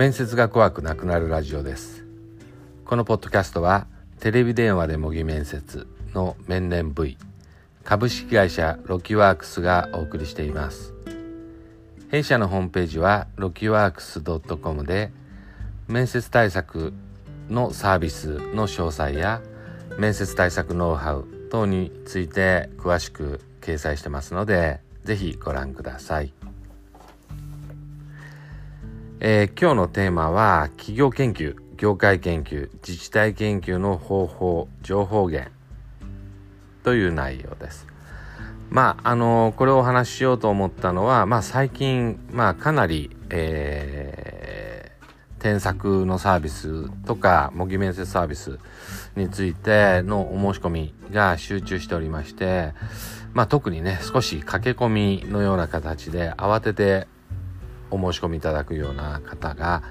面接が怖くなくなるラジオですこのポッドキャストはテレビ電話で模擬面接の面々 V 株式会社ロキワークスがお送りしています弊社のホームページはロキワークス .com で面接対策のサービスの詳細や面接対策ノウハウ等について詳しく掲載してますのでぜひご覧ください。えー、今日のテーマは企業研究、業界研究、自治体研究の方法、情報源という内容です。まあ、あのー、これをお話ししようと思ったのは、まあ最近、まあかなり、えー、添削のサービスとか、模擬面接サービスについてのお申し込みが集中しておりまして、まあ特にね、少し駆け込みのような形で慌ててお申し込みいただくような方が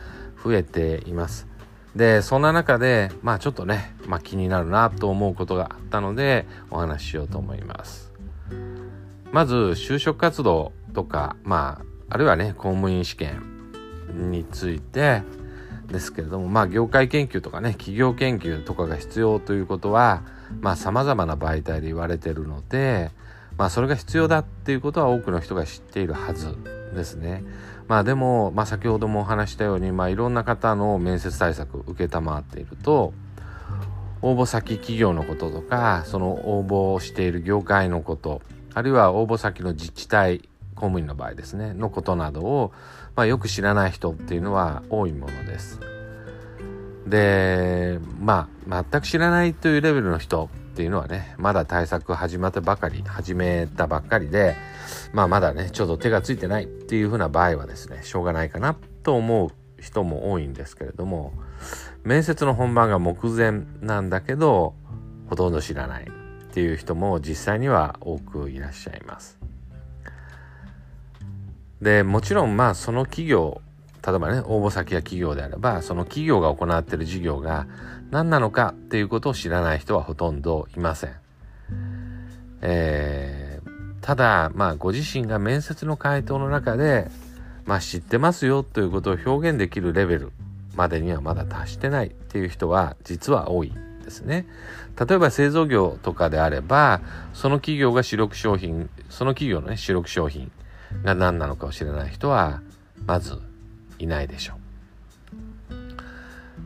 増えています。で、そんな中で、まあちょっとね、まあ気になるなと思うことがあったのでお話ししようと思います。まず、就職活動とか、まあ、あるいはね、公務員試験についてですけれども、まあ業界研究とかね、企業研究とかが必要ということは、まあ様々な媒体で言われてるので、まあそれが必要だっていうことは多くの人が知っているはずですね。まあでも、まあ、先ほどもお話したように、まあ、いろんな方の面接対策受けたまっていると応募先企業のこととかその応募している業界のことあるいは応募先の自治体公務員の場合ですねのことなどを、まあ、よく知らない人っていうのは多いものです。でまあ全く知らないというレベルの人っていうのはねまだ対策始まったばかり始めたばっかりでまあまだねちょっと手がついてないっていうふうな場合はですねしょうがないかなと思う人も多いんですけれども面接の本番が目前なんだけどほとんど知らないっていう人も実際には多くいらっしゃいます。でもちろんまあその企業例えばね応募先や企業であればその企業が行っている事業が何なのかっていうことを知らない人はほとんどいません。えー、ただ、まあ、ご自身が面接の回答の中で、まあ、知ってますよということを表現できるレベルまでにはまだ達してないっていう人は実は多いですね。例えば製造業とかであれば、その企業が主力商品、その企業のね、主力商品が何なのかを知らない人は、まずいないでしょう。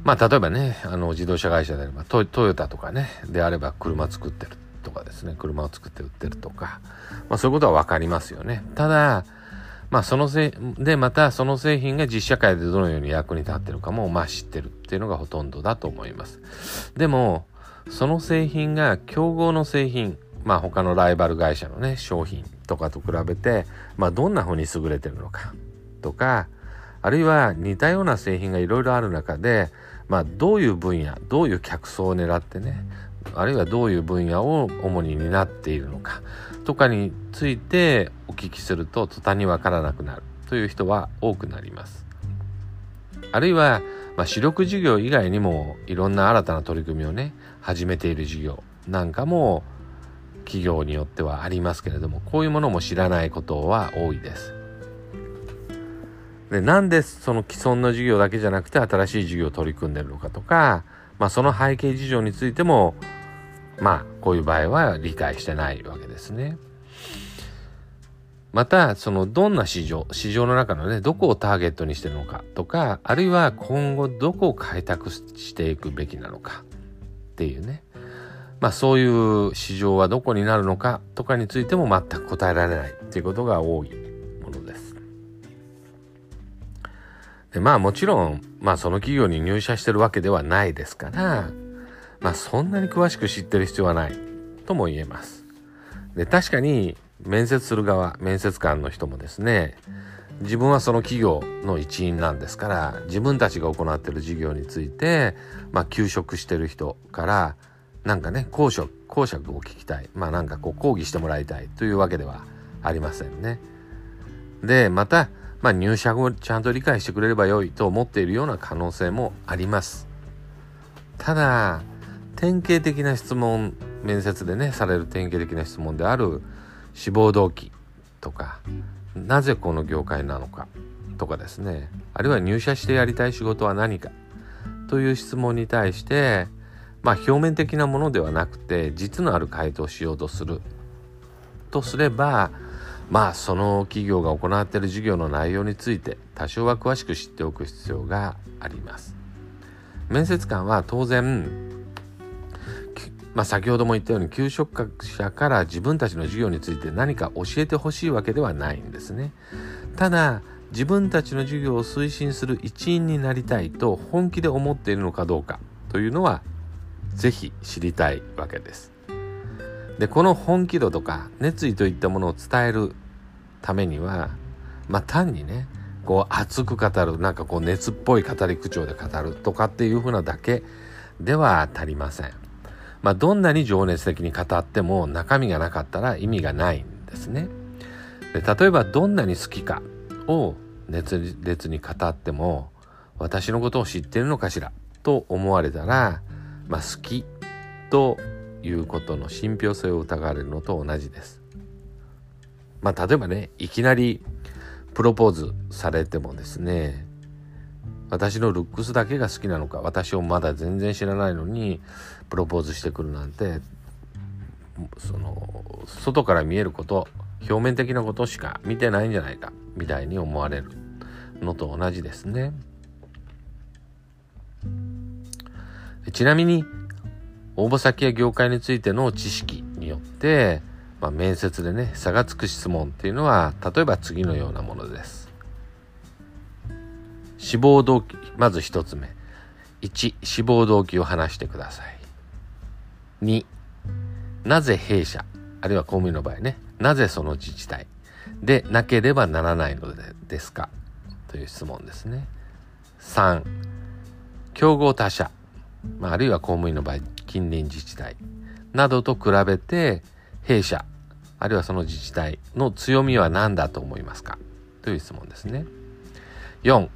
まあ、例えばね、あの、自動車会社であればト、トヨタとかね、であれば車作ってるとかですね、車を作って売ってるとか、まあ、そういうことはわかりますよね。ただ、まあ、そのせい、で、またその製品が実社会でどのように役に立ってるかも、まあ、知ってるっていうのがほとんどだと思います。でも、その製品が競合の製品、まあ、他のライバル会社のね、商品とかと比べて、まあ、どんな風に優れてるのかとか、あるいは似たような製品がいろいろある中で、まあ、どういう分野どういう客層を狙ってねあるいはどういう分野を主に担っているのかとかについてお聞きすると途端にわからなくなるという人は多くなります。あるいは、まあ、主力事業以外にもいろんな新たな取り組みをね始めている事業なんかも企業によってはありますけれどもこういうものも知らないことは多いです。でなんでその既存の事業だけじゃなくて新しい事業を取り組んでるのかとか、まあ、その背景事情についてもまあこういう場合は理解してないわけですね。またそのどんな市場市場の中のねどこをターゲットにしてるのかとかあるいは今後どこを開拓していくべきなのかっていうねまあそういう市場はどこになるのかとかについても全く答えられないっていうことが多いでまあもちろん、まあその企業に入社してるわけではないですから、まあそんなに詳しく知ってる必要はないとも言えます。で、確かに面接する側、面接官の人もですね、自分はその企業の一員なんですから、自分たちが行っている事業について、まあ休職してる人から、なんかね、公職、公爵を聞きたい。まあなんかこう抗議してもらいたいというわけではありませんね。で、また、まあ、入社後ちゃんと理解してくれればよいと思っているような可能性もあります。ただ、典型的な質問、面接でね、される典型的な質問である志望動機とか、なぜこの業界なのかとかですねあるいは入社してやりたい仕事は何かという質問に対してまあ表面的なものではなくて実のある回答をしようとするとすればまあその企業が行っている授業の内容について多少は詳しく知っておく必要があります面接官は当然まあ、先ほども言ったように求職者から自分たちの授業について何か教えてほしいわけではないんですね。ただ自分たちの授業を推進する一員になりたいと本気で思っているのかどうかというのはぜひ知りたいわけです。でこの本気度とか熱意といったものを伝えるためにはまあ単にねこう熱く語るなんかこう熱っぽい語り口調で語るとかっていうふうなだけでは足りません。まあどんなに情熱的に語っても中身がなかったら意味がないんですね。で例えばどんなに好きかを熱烈に語っても私のことを知ってるのかしらと思われたら、まあ、好きということの信憑性を疑われるのと同じです。まあ例えばねいきなりプロポーズされてもですね私のルックスだけが好きなのか私をまだ全然知らないのにプロポーズしてくるなんてその外から見えること表面的なことしか見てないんじゃないかみたいに思われるのと同じですね。ちなみに応募先や業界についての知識によって、まあ、面接でね差がつく質問っていうのは例えば次のようなものです。志望動機まず1つ目。1志望動機を話してください。2なぜ弊社あるいは公務員の場合ねなぜその自治体でなければならないのですか？という質問ですね。3競合他社、まあ、あるいは公務員の場合近隣自治体などと比べて弊社あるいはその自治体の強みは何だと思いますか？という質問ですね。4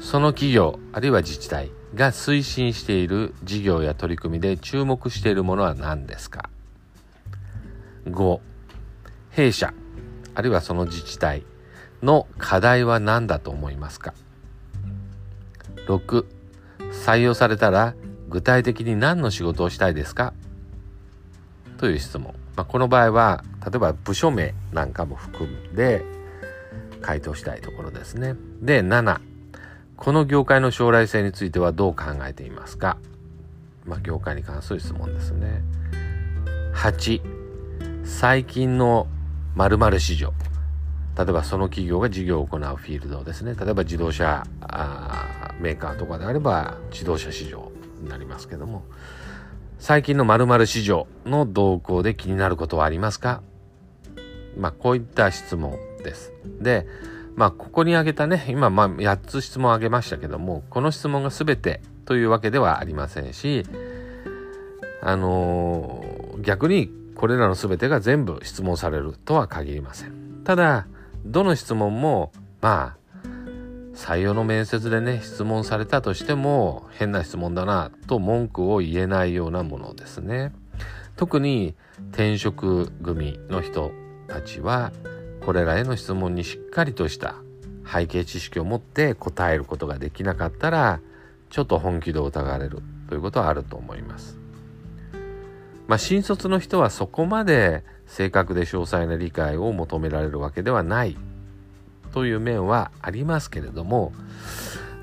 その企業あるいは自治体が推進している事業や取り組みで注目しているものは何ですか ?5 弊社あるいはその自治体の課題は何だと思いますか ?6 採用されたら具体的に何の仕事をしたいですか？という質問。まあ、この場合は、例えば部署名なんかも含んで回答したいところですね。で、7、この業界の将来性についてはどう考えていますか？まあ、業界に関する質問ですね。8、最近の〇〇市場。例えばその企業が事業を行うフィールドですね。例えば自動車メーカーとかであれば自動車市場になりますけども最近の〇〇市場の動向で気になることはありますか？まあこういった質問です。でまあここに挙げたね今まあ8つ質問を挙げましたけどもこの質問が全てというわけではありませんしあのー、逆にこれらの全てが全部質問されるとは限りません。ただどの質問もまあ採用の面接でね質問されたとしても変な質問だなと文句を言えないようなものですね。特に転職組の人たちはこれらへの質問にしっかりとした背景知識を持って答えることができなかったらちょっと本気で疑われるということはあると思います。まあ新卒の人はそこまで正確で詳細な理解を求められるわけではない。という面はありますけれども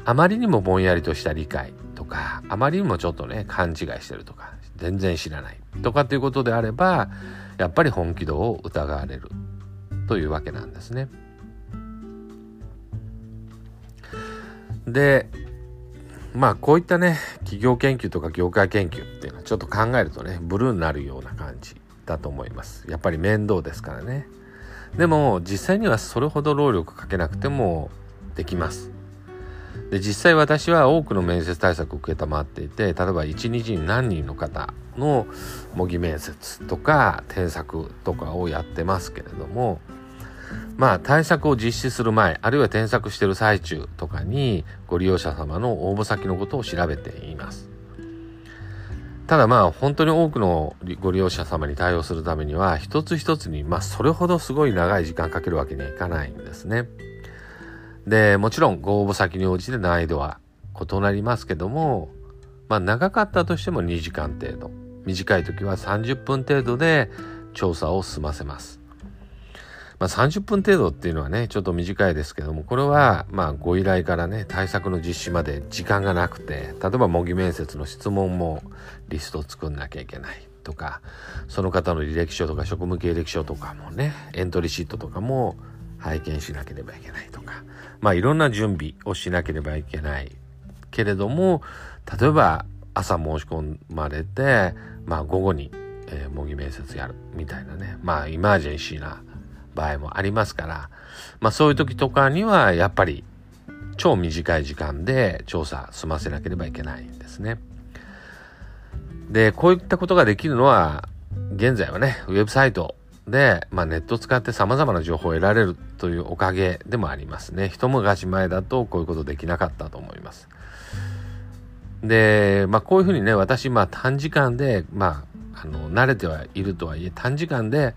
あまりにもぼんやりとした理解とかあまりにもちょっとね勘違いしてるとか全然知らないとかっていうことであればやっぱり本気度を疑われるというわけなんですね。でまあこういったね企業研究とか業界研究っていうのはちょっと考えるとねブルーになるような感じだと思います。やっぱり面倒ですからね。でも実際にはそれほど労力かけなくてもできます。で実際私は多くの面接対策を受けたまっていて例えば1日に何人の方の模擬面接とか添削とかをやってますけれどもまあ対策を実施する前あるいは添削してる最中とかにご利用者様の応募先のことを調べています。ただまあ本当に多くのご利用者様に対応するためには一つ一つにまあそれほどすごい長い時間かけるわけにはいかないんですね。で、もちろんご応募先に応じて難易度は異なりますけども、まあ長かったとしても2時間程度。短い時は30分程度で調査を済ませます。まあ、30分程度っていうのはね、ちょっと短いですけども、これは、まあ、ご依頼からね、対策の実施まで時間がなくて、例えば模擬面接の質問もリストを作んなきゃいけないとか、その方の履歴書とか職務経歴書とかもね、エントリーシートとかも拝見しなければいけないとか、まあ、いろんな準備をしなければいけないけれども、例えば朝申し込まれて、まあ、午後に、えー、模擬面接やるみたいなね、まあ、イマージェンシーな場合もありますから、まあそういう時とかにはやっぱり超短い時間で調査済ませなければいけないんですね。で、こういったことができるのは、現在はね、ウェブサイトで、まあ、ネットを使って様々な情報を得られるというおかげでもありますね。一昔前だとこういうことできなかったと思います。で、まあ、こういうふうにね、私、まあ、短時間で、まあ、あの、慣れてはいるとはいえ、短時間で、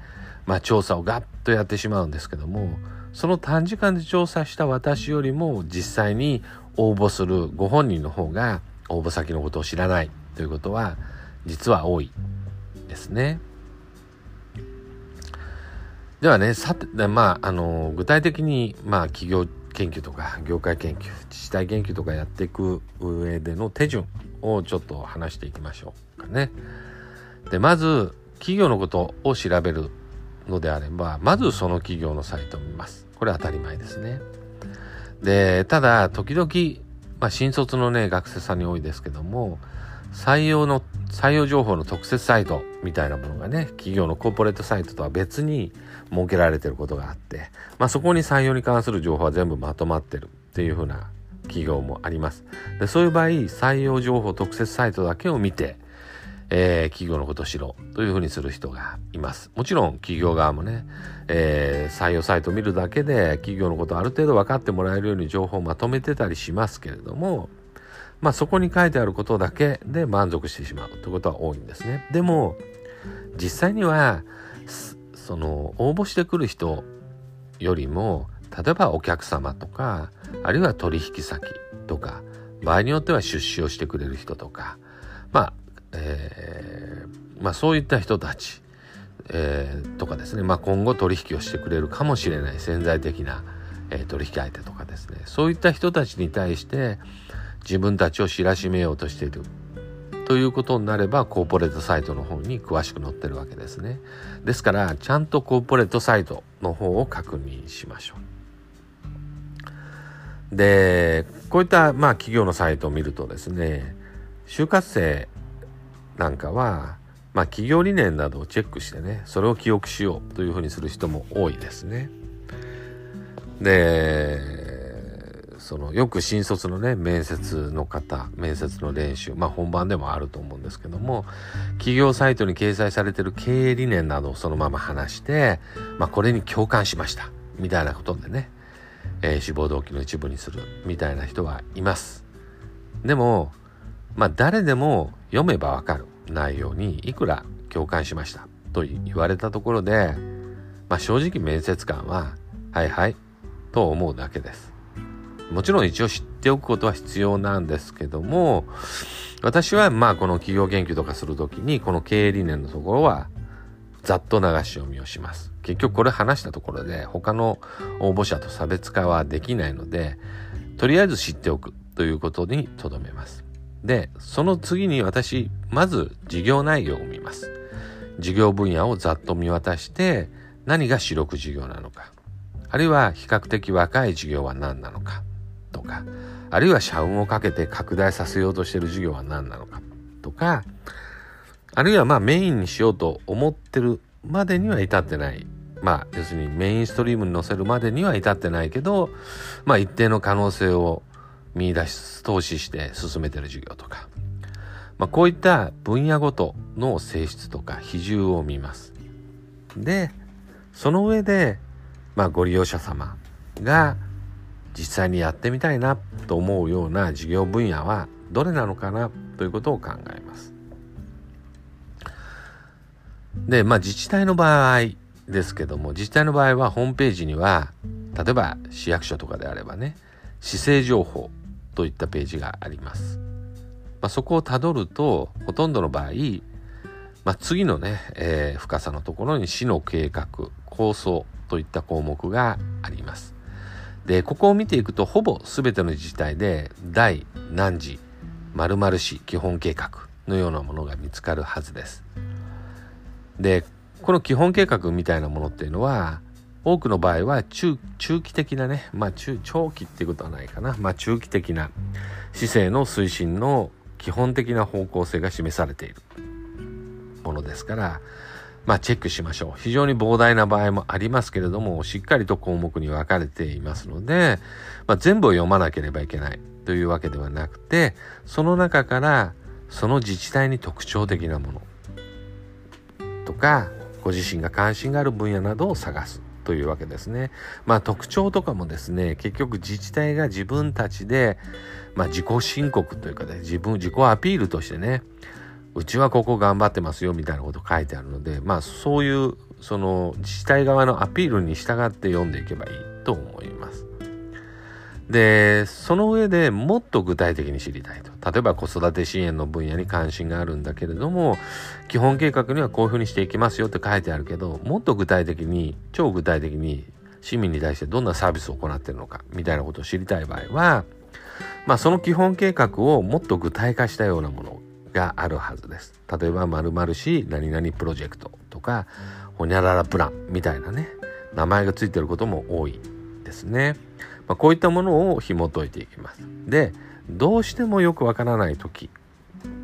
まあ、調査をガッとやってしまうんですけどもその短時間で調査した私よりも実際に応募するご本人の方が応募先のことを知らないということは実は多いですね。ではね、さて、まあ、あの、具体的に、まあ、企業研究とか、業界研究、自治体研究とかやっていく上での手順をちょっと話していきましょうかね。で、まず、企業のことを調べるのであれば、まずその企業のサイトを見ます。これは当たり前ですね。で、ただ、時々、まあ、新卒のね、学生さんに多いですけども、採用の、採用情報の特設サイトみたいなものがね、企業のコーポレートサイトとは別に設けられてることがあって、まあ、そこに採用に関する情報は全部まとまってるっていう風な企業もあります。でそういう場合、採用情報特設サイトだけを見て、えー、企業のことを知ろというふうにする人がいます。もちろん企業側もね、えー、採用サイト見るだけで企業のことある程度分かってもらえるように情報をまとめてたりしますけれども、まあそこに書いてあることだけで満足してしまうということは多いんですね。でも、実際には、その応募してくる人よりも、例えばお客様とか、あるいは取引先とか、場合によっては出資をしてくれる人とか、まあえー、まあ、そういった人たち、えー、とかですね、まあ、今後取引をしてくれるかもしれない潜在的な、えー、取引相手とかですね。そういった人たちに対して自分たちを知らしめようとしている。ということになればコーポレートサイトの方に詳しく載ってるわけですね。ですからちゃんとコーポレートサイトの方を確認しましょう。でこういったまあ企業のサイトを見るとですね就活生なんかは、まあ、企業理念などをチェックしてねそれを記憶しようというふうにする人も多いですね。でそのよく新卒のね面接の方面接の練習まあ本番でもあると思うんですけども企業サイトに掲載されてる経営理念などをそのまま話して、まあ、これに共感しましたみたいなことでね、えー、志望動機の一部にするみたいな人はいます。でもまあ誰でも読めばわかる内容にいくら共感しましたと言われたところで、まあ正直面接官は、はいはいと思うだけです。もちろん一応知っておくことは必要なんですけども、私はまあこの企業研究とかするときにこの経営理念のところはざっと流し読みをします。結局これ話したところで他の応募者と差別化はできないので、とりあえず知っておくということにとどめます。で、その次に私、まず事業内容を見ます。事業分野をざっと見渡して、何が主力事業なのか。あるいは比較的若い事業は何なのか。とか、あるいは社運をかけて拡大させようとしている事業は何なのか。とか、あるいはまあメインにしようと思ってるまでには至ってない。まあ、要するにメインストリームに載せるまでには至ってないけど、まあ一定の可能性を見出し投資して進めてる授業とか、まあ、こういった分野ごとの性質とか比重を見ます。でその上で、まあ、ご利用者様が実際にやってみたいなと思うような事業分野はどれなのかなということを考えます。で、まあ自治体の場合ですけども、自治体の場合はホームページには例えば市役所とかであればね市政情報といったページがあります。まあ、そこをたどるとほとんどの場合、まあ、次のね、えー、深さのところに市の計画構想といった項目があります。でここを見ていくとほぼ全ての自治体で第何次〇〇市基本計画のようなものが見つかるはずです。でこの基本計画みたいなものっていうのは多くの場合は中中期的なねまあ中長期っていうことはないかな。まあ中期的な市政の推進の基本的な方向性が示されているものですからまあチェックしましょう。非常に膨大な場合もありますけれどもしっかりと項目に分かれていますので、まあ、全部を読まなければいけないというわけではなくてその中からその自治体に特徴的なものとかご自身が関心がある分野などを探す。というわけですね。まあ特徴とかもですね、結局自治体が自分たちで、まあ自己申告というかね、自分、自己アピールとしてね、うちはここ頑張ってますよみたいなこと書いてあるので、まあそういう、その自治体側のアピールに従って読んでいけばいいと思います。で、その上でもっと具体的に知りたいと。例えば子育て支援の分野に関心があるんだけれども、基本計画にはこういうふうにしていきますよって書いてあるけど、もっと具体的に、超具体的に市民に対してどんなサービスを行ってるのか、みたいなことを知りたい場合は、まあその基本計画をもっと具体化したようなものがあるはずです。例えば、〇〇市何々プロジェクトとか、ほにゃららプランみたいなね、名前がついてることも多いですね。まあ、こういったものを紐解いていきます。で、どうしてもよくわからない時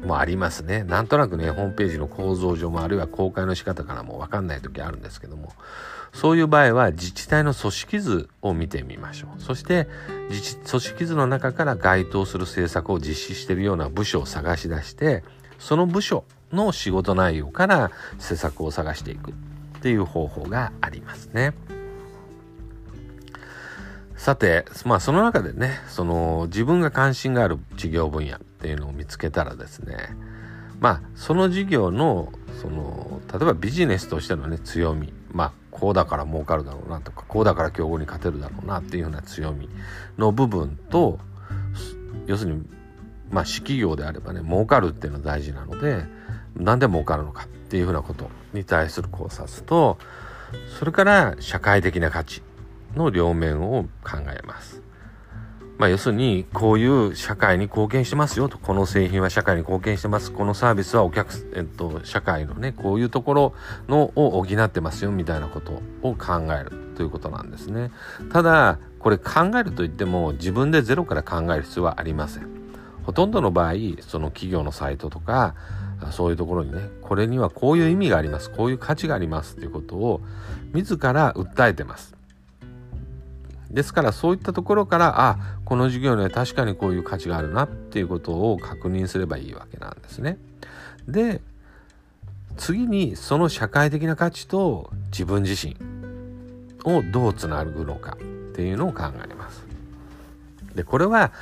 もありますね。なんとなくね、ホームページの構造上もあるいは公開の仕方からもわかんない時あるんですけども、そういう場合は自治体の組織図を見てみましょう。そして自治組織図の中から該当する政策を実施しているような部署を探し出して、その部署の仕事内容から施策を探していくっていう方法がありますね。さて、まあその中でね、その自分が関心がある事業分野っていうのを見つけたらですね、まあその事業の、その、例えばビジネスとしてのね、強み、まあこうだから儲かるだろうなとか、こうだから競合に勝てるだろうなっていうような強みの部分と、要するに、まあ、私企業であればね、儲かるっていうのは大事なので、なんで儲かるのかっていうふうなことに対する考察と、それから社会的な価値の両面を考えます。まあ、要するに、こういう社会に貢献してますよと、この製品は社会に貢献してます、このサービスはお客、えっと、社会のね、こういうところのを補ってますよ、みたいなことを考えるということなんですね。ただ、これ考えるといっても、自分でゼロから考える必要はありません。ほとんどの場合、その企業のサイトとか、そういうところにね、これにはこういう意味があります、こういう価値がありますということを、自ら訴えてます。ですからそういったところからあこの事業には確かにこういう価値があるなっていうことを確認すればいいわけなんですね。で次にその社会的な価値と自分自身をどうつなぐのかっていうのを考えます。でこれは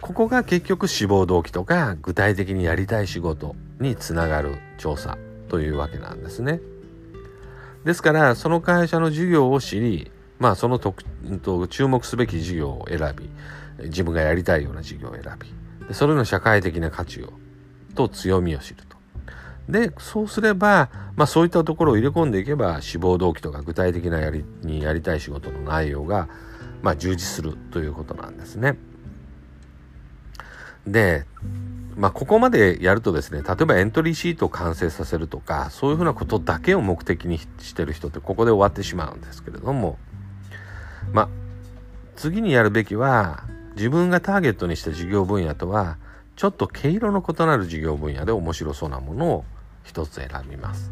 ここが結局志望動機とか具体的にやりたい仕事につながる調査というわけなんですね。ですからその会社の事業を知りまあその特と注目すべき事業を選び自分がやりたいような事業を選びそれの社会的な価値をと強みを知ると。でそうすれば、まあ、そういったところを入れ込んでいけば志望動機とか具体的なやりにやりたい仕事の内容が、まあ、充実するということなんですね。で、まあ、ここまでやるとですね例えばエントリーシートを完成させるとかそういうふうなことだけを目的にしてる人ってここで終わってしまうんですけれどもまあ、次にやるべきは、自分がターゲットにした事業分野とは、ちょっと毛色の異なる事業分野で面白そうなものを一つ選びます。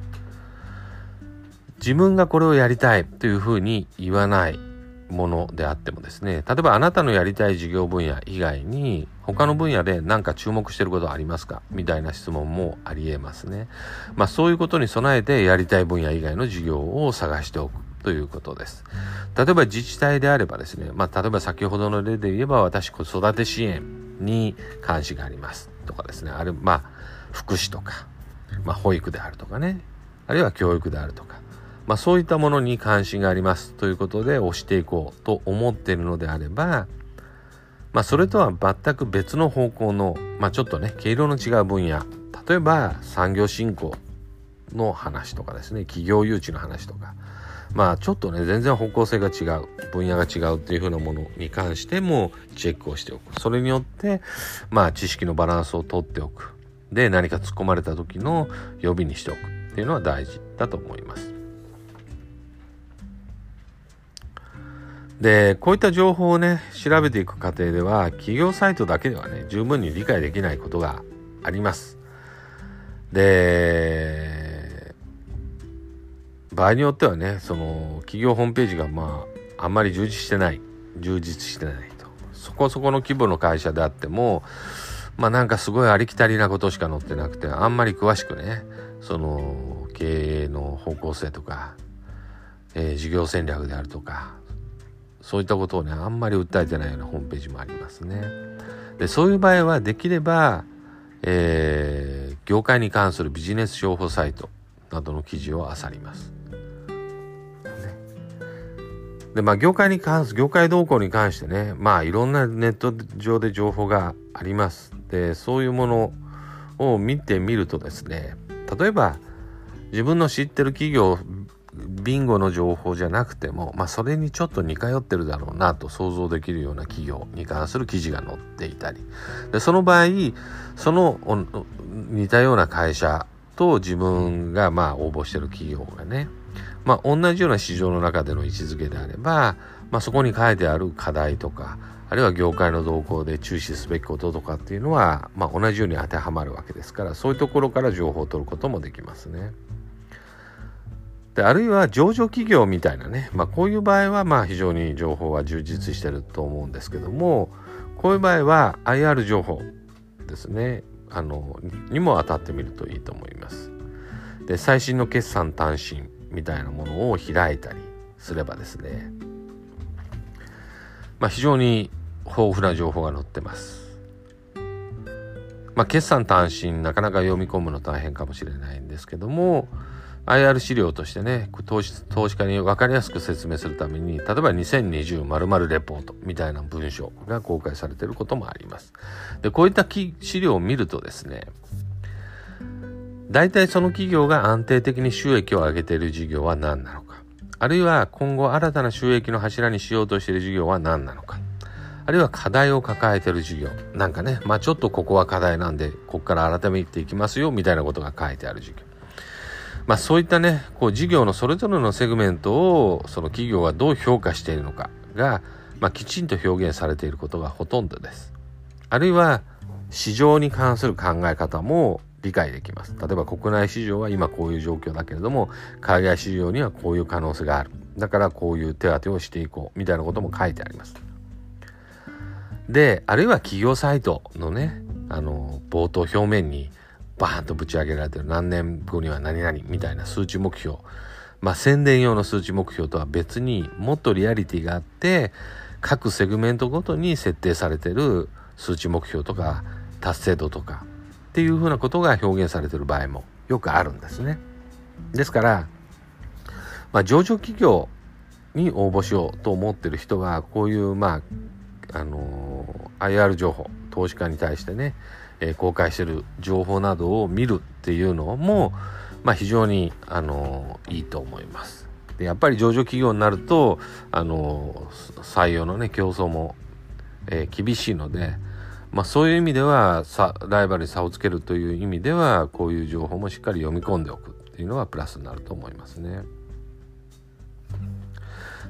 自分がこれをやりたいというふうに言わないものであってもですね、例えばあなたのやりたい事業分野以外に他の分野で何か注目してることはありますか？みたいな質問もありえますね。まあそういうことに備えてやりたい分野以外の事業を探しておくということです。例えば自治体であればですね、まあ、例えば先ほどの例で言えば私子育て支援に関心があります。とかですね、ある、まあ、福祉とか、まあ、保育であるとかね、あるいは教育であるとか、まあ、そういったものに関心があります。ということで押していこうと思っているのであれば、まあ、それとは全く別の方向の、まあ、ちょっとね毛色の違う分野。例えば産業振興の話とかですね。企業誘致の話とか。まあちょっとね全然方向性が違う分野が違うっていうふうなものに関してもチェックをしておく。それによってまあ知識のバランスをとっておく。で何か突っ込まれた時の予備にしておくっていうのは大事だと思います。でこういった情報をね調べていく過程では企業サイトだけではね十分に理解できないことがあります。で場合によってはねその企業ホームページがまああんまり充実してない充実してないとそこそこの規模の会社であってもまあなんかすごいありきたりなことしか載ってなくてあんまり詳しくねその経営の方向性とか、えー、事業戦略であるとかそういったことをねあんまり訴えてないようなホームページもありますね。でそういう場合はできれば、えー、業界に関するビジネス情報サイトなどの記事を漁ります。でまあ業界に関す業界動向に関してねまあいろんなネット上で情報があります。でそういうものを見てみるとですね例えば自分の知ってる企業ビンゴの情報じゃなくても、まあ、それにちょっと似通ってるだろうなと想像できるような企業に関する記事が載っていたりでその場合その似たような会社と自分がまあ応募してる企業がね、まあ、同じような市場の中での位置づけであれば、まあ、そこに書いてある課題とかあるいは業界の動向で注視すべきこととかっていうのは、まあ、同じように当てはまるわけですからそういうところから情報を取ることもできますね。であるいは上場企業みたいなね、まあ、こういう場合はまあ非常に情報は充実してると思うんですけどもこういう場合は IR 情報ですねあのにも当たってみるといいと思います。で最新の決算単身みたいなものを開いたりすればですね、まあ、非常に豊富な情報が載ってます。まあ、決算単身なかなか読み込むの大変かもしれないんですけども IR 資料としてね投資投資家に分かりやすく説明するために例えば 2020○○ レポートみたいな文章が公開されていることもあります。でこういった資料を見るとですね大体その企業が安定的に収益を上げている事業は何なのか。あるいは今後新たな収益の柱にしようとしている事業は何なのか。あるいは課題を抱えている事業。なんかねまあちょっとここは課題なんでここから改めていきますよみたいなことが書いてある事業。まあ、そういったねこう事業のそれぞれのセグメントをその企業がどう評価しているのかが、まあ、きちんと表現されていることがほとんどです。あるいは市場に関する考え方も理解できます。例えば国内市場は今こういう状況だけれども海外市場にはこういう可能性がある。だからこういう手当てをしていこうみたいなことも書いてあります。で、あるいは企業サイトのね、あの、冒頭表面にバーンとぶち上げられてる何年後には何々みたいな数値目標まあ宣伝用の数値目標とは別にもっとリアリティがあって各セグメントごとに設定されてる数値目標とか達成度とかっていうふうなことが表現されてる場合もよくあるんですね。ですから、まあ、上場企業に応募しようと思ってる人はこういうまああのー、IR 情報投資家に対してねえー、公開してる情報などを見るっていうのも、まあ、非常に、あのー、いいと思います。でやっぱり上場企業になると、あのー、採用のね競争も、え厳しいので、まあ、そういう意味ではさライバルに差をつけるという意味ではこういう情報もしっかり読み込んでおくっていうのはプラスになると思いますね。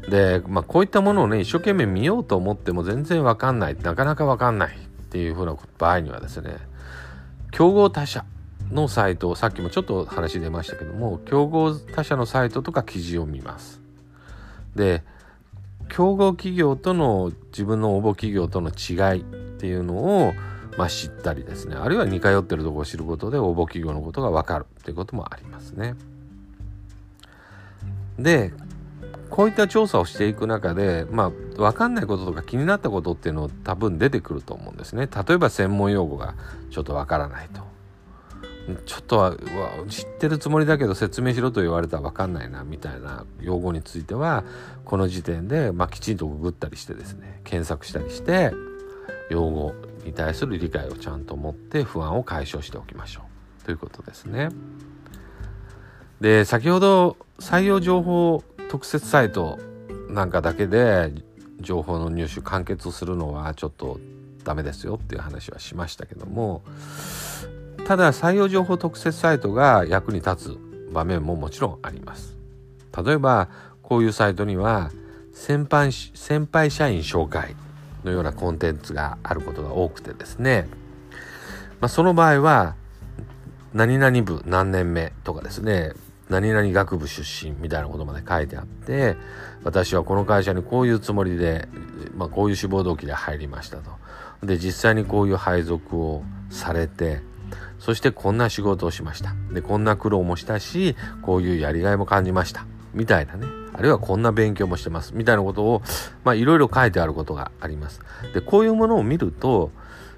で、まあ、こういったものをね一生懸命見ようと思っても全然わかんないなかなかわかんないっていうふうな場合にはですね競合他社のサイトさっきもちょっと話出ましたけども競合他社のサイトとか記事を見ますで競合企業との自分の応募企業との違いっていうのを、まあ、知ったりですねあるいは似通ってるとこを知ることで応募企業のことが分かるっていうこともありますねでこういった調査をしていく中で、まあ、分かんないこととか気になったことっていうのを多分出てくると思うんですね。例えば専門用語がちょっと分からないと。ちょっとは知ってるつもりだけど説明しろと言われたら分かんないなみたいな用語についてはこの時点で、まあ、きちんとググったりしてですね検索したりして用語に対する理解をちゃんと持って不安を解消しておきましょうということですね。で先ほど採用情報特設サイトなんかだけで情報の入手完結するのはちょっとダメですよっていう話はしましたけどもただ採用情報特設サイトが役に立つ場面ももちろんあります例えばこういうサイトには先輩先輩社員紹介のようなコンテンツがあることが多くてですね、まあ、その場合は何々部何年目とかですね。何々学部出身みたいなことまで書いてあって私はこの会社にこういうつもりで、まあ、こういう志望動機で入りましたと。で実際にこういう配属をされてそしてこんな仕事をしました。でこんな苦労もしたしこういうやりがいも感じました。みたいなね。あるいはこんな勉強もしてます。みたいなことをまあいろいろ書いてあることがあります。でこういうものを見ると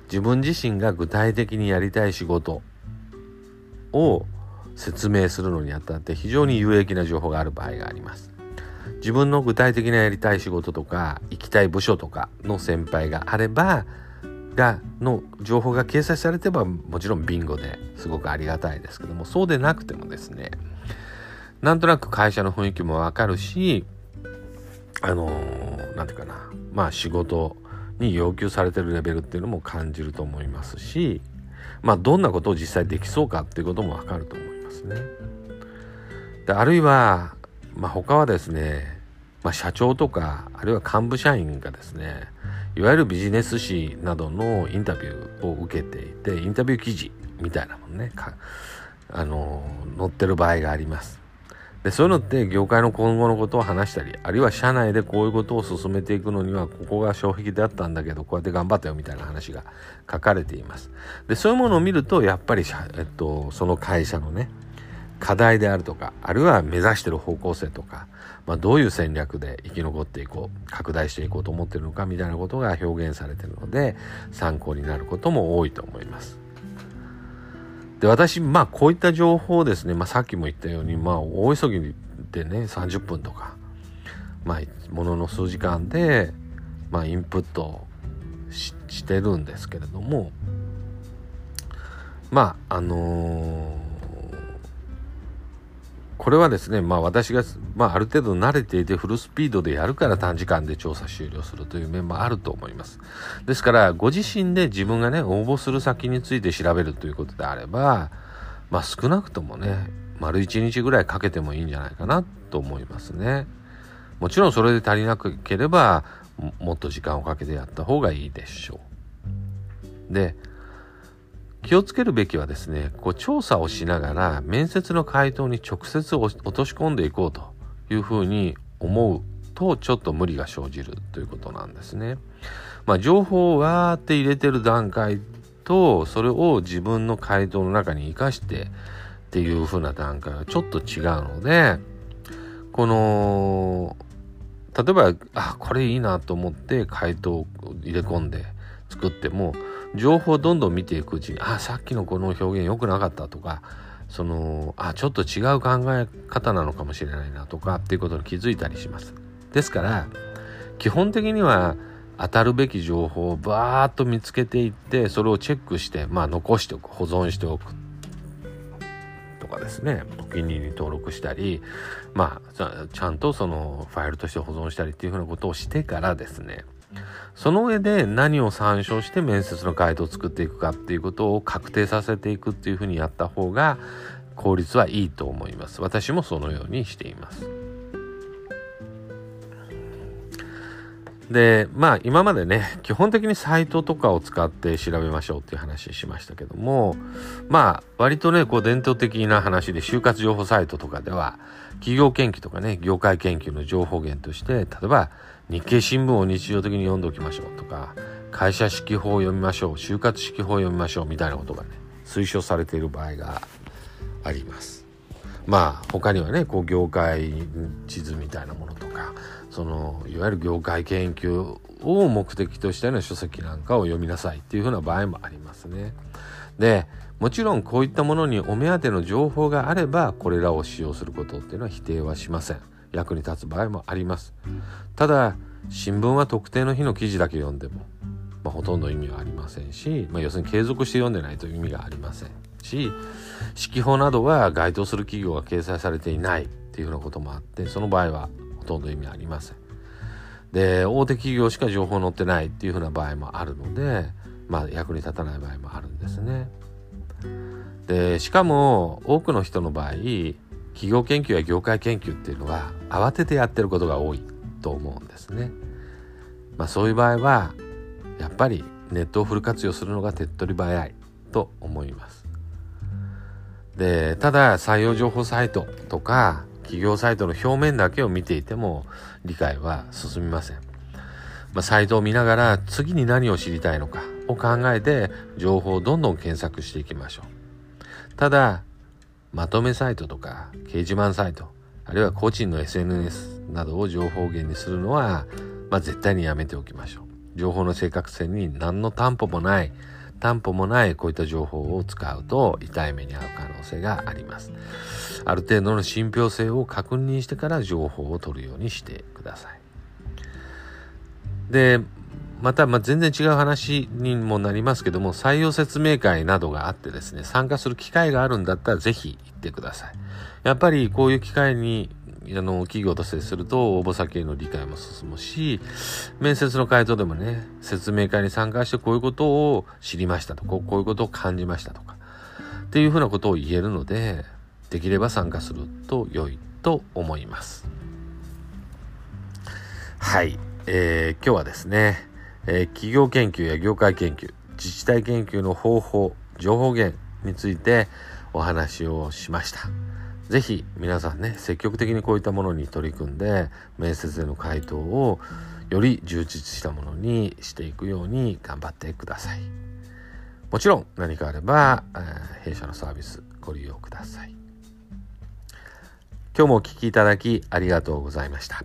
自分自身が具体的にやりたい仕事を説明するのにあたって非常に有益な情報がある場合があります。自分の具体的なやりたい仕事とか行きたい部署とかの先輩があればがの情報が掲載されてばもちろんビンゴですごくありがたいですけどもそうでなくてもですねなんとなく会社の雰囲気もわかるしあの何、て言うかなまあ仕事に要求されてるレベルっていうのも感じると思いますしまあどんなことを実際できそうかっていうこともわかると思いますね。であるいは、まあ、他はですね、まあ、社長とかあるいは幹部社員がですねいわゆるビジネス誌などのインタビューを受けていてインタビュー記事みたいなものねあの載ってる場合があります。でそういうのって業界の今後のことを話したりあるいは社内でこういうことを進めていくのにはここが障壁であったんだけどこうやって頑張ったよみたいな話が書かれています。でそういうものを見るとやっぱり、えっと、その会社のね課題であるとかあるいは目指してる方向性とか、まあ、どういう戦略で生き残っていこう拡大していこうと思ってるのかみたいなことが表現されてるので参考になることも多いと思います。で私まあこういった情報をですね、まあ、さっきも言ったようにまあ大急ぎでね30分とかまあものの数時間でまあインプットしてるんですけれどもまああのーこれはですね、まあ私が、まあある程度慣れていてフルスピードでやるから短時間で調査終了するという面もあると思います。ですから、ご自身で自分がね、応募する先について調べるということであれば、まあ少なくともね、丸1日ぐらいかけてもいいんじゃないかなと思いますね。もちろんそれで足りなければ、もっと時間をかけてやった方がいいでしょう。で、気をつけるべきはですね、こう調査をしながら面接の回答に直接落とし込んでいこうというふうに思うとちょっと無理が生じるということなんですね。まあ、情報をわーって入れてる段階とそれを自分の回答の中に生かしてっていう風な段階はちょっと違うのでこの例えばあこれいいなと思って回答を入れ込んで作っても情報をどんどん見ていくうちにあさっきのこの表現良くなかったとかそのあちょっと違う考え方なのかもしれないなとかっていうことに気づいたりします。ですから基本的には当たるべき情報をバーッと見つけていってそれをチェックしてまあ残しておく保存しておく。とかですね。お気に入りに登録したりまあちゃんとそのファイルとして保存したりっていうふうなことをしてからですね。その上で何を参照して面接のガイドを作っていくかっていうことを確定させていくっていうふうにやった方が効率はいいと思います。私もそのようにしています。でまあ今までね基本的にサイトとかを使って調べましょうっていう話しましたけどもまあ割とねこう伝統的な話で就活情報サイトとかでは企業研究とかね業界研究の情報源として例えば日経新聞を日常的に読んでおきましょうとか会社指揮法を読みましょう就活指揮法を読みましょうみたいなことがね推奨されている場合があります。まあ他にはねこう業界地図みたいなものそのいわゆる業界研究を目的としたような書籍なんかを読みなさいっていうふうな場合もありますね。でもちろんこういったものにお目当ての情報があればこれらを使用することっていうのは否定はしません。役に立つ場合もあります。ただ新聞は特定の日の記事だけ読んでも、まあ、ほとんど意味はありませんし、まあ、要するに継続して読んでないと意味がありませんし指揮法などは該当する企業が掲載されていないっていうふうなこともあってその場合はほとんど意味ありませんで大手企業しか情報載ってないっていうふうな場合もあるのでまあ役に立たない場合もあるんですねでしかも多くの人の場合企業研究や業界研究っていうのは慌ててやってることが多いと思うんですね。まあ、そういう場合はやっぱりネットをフル活用するのが手っ取り早いと思います。でただ採用情報サイトとか企業サイトの表面だけを見ていても理解は進みません。まあ、サイトを見ながら次に何を知りたいのかを考えて情報をどんどん検索していきましょう。ただまとめサイトとか掲示板サイトあるいは個人の SNS などを情報源にするのは、まあ、絶対にやめておきましょう。情報の正確性に何の担保もない、担保もないこういった情報を使うと痛い目に遭う可能性があります。ある程度の信憑性を確認してから情報を取るようにしてください。で、また、まあ、全然違う話にもなりますけども、採用説明会などがあってですね、参加する機会があるんだったらぜひ行ってください。やっぱりこういう機会にあの企業と接すると応募先への理解も進むし面接の回答でもね説明会に参加してこういうことを知りましたとこうこういうことを感じましたとかっていうふうなことを言えるのでできれば参加すると良いと思いますはい、えー、今日はですね、えー、企業研究や業界研究自治体研究の方法情報源についてお話をしました。ぜひ皆さんね積極的にこういったものに取り組んで面接での回答をより充実したものにしていくように頑張ってください。もちろん何かあれば、え、弊社のサービスご利用ください。今日もお聴きいただきありがとうございました。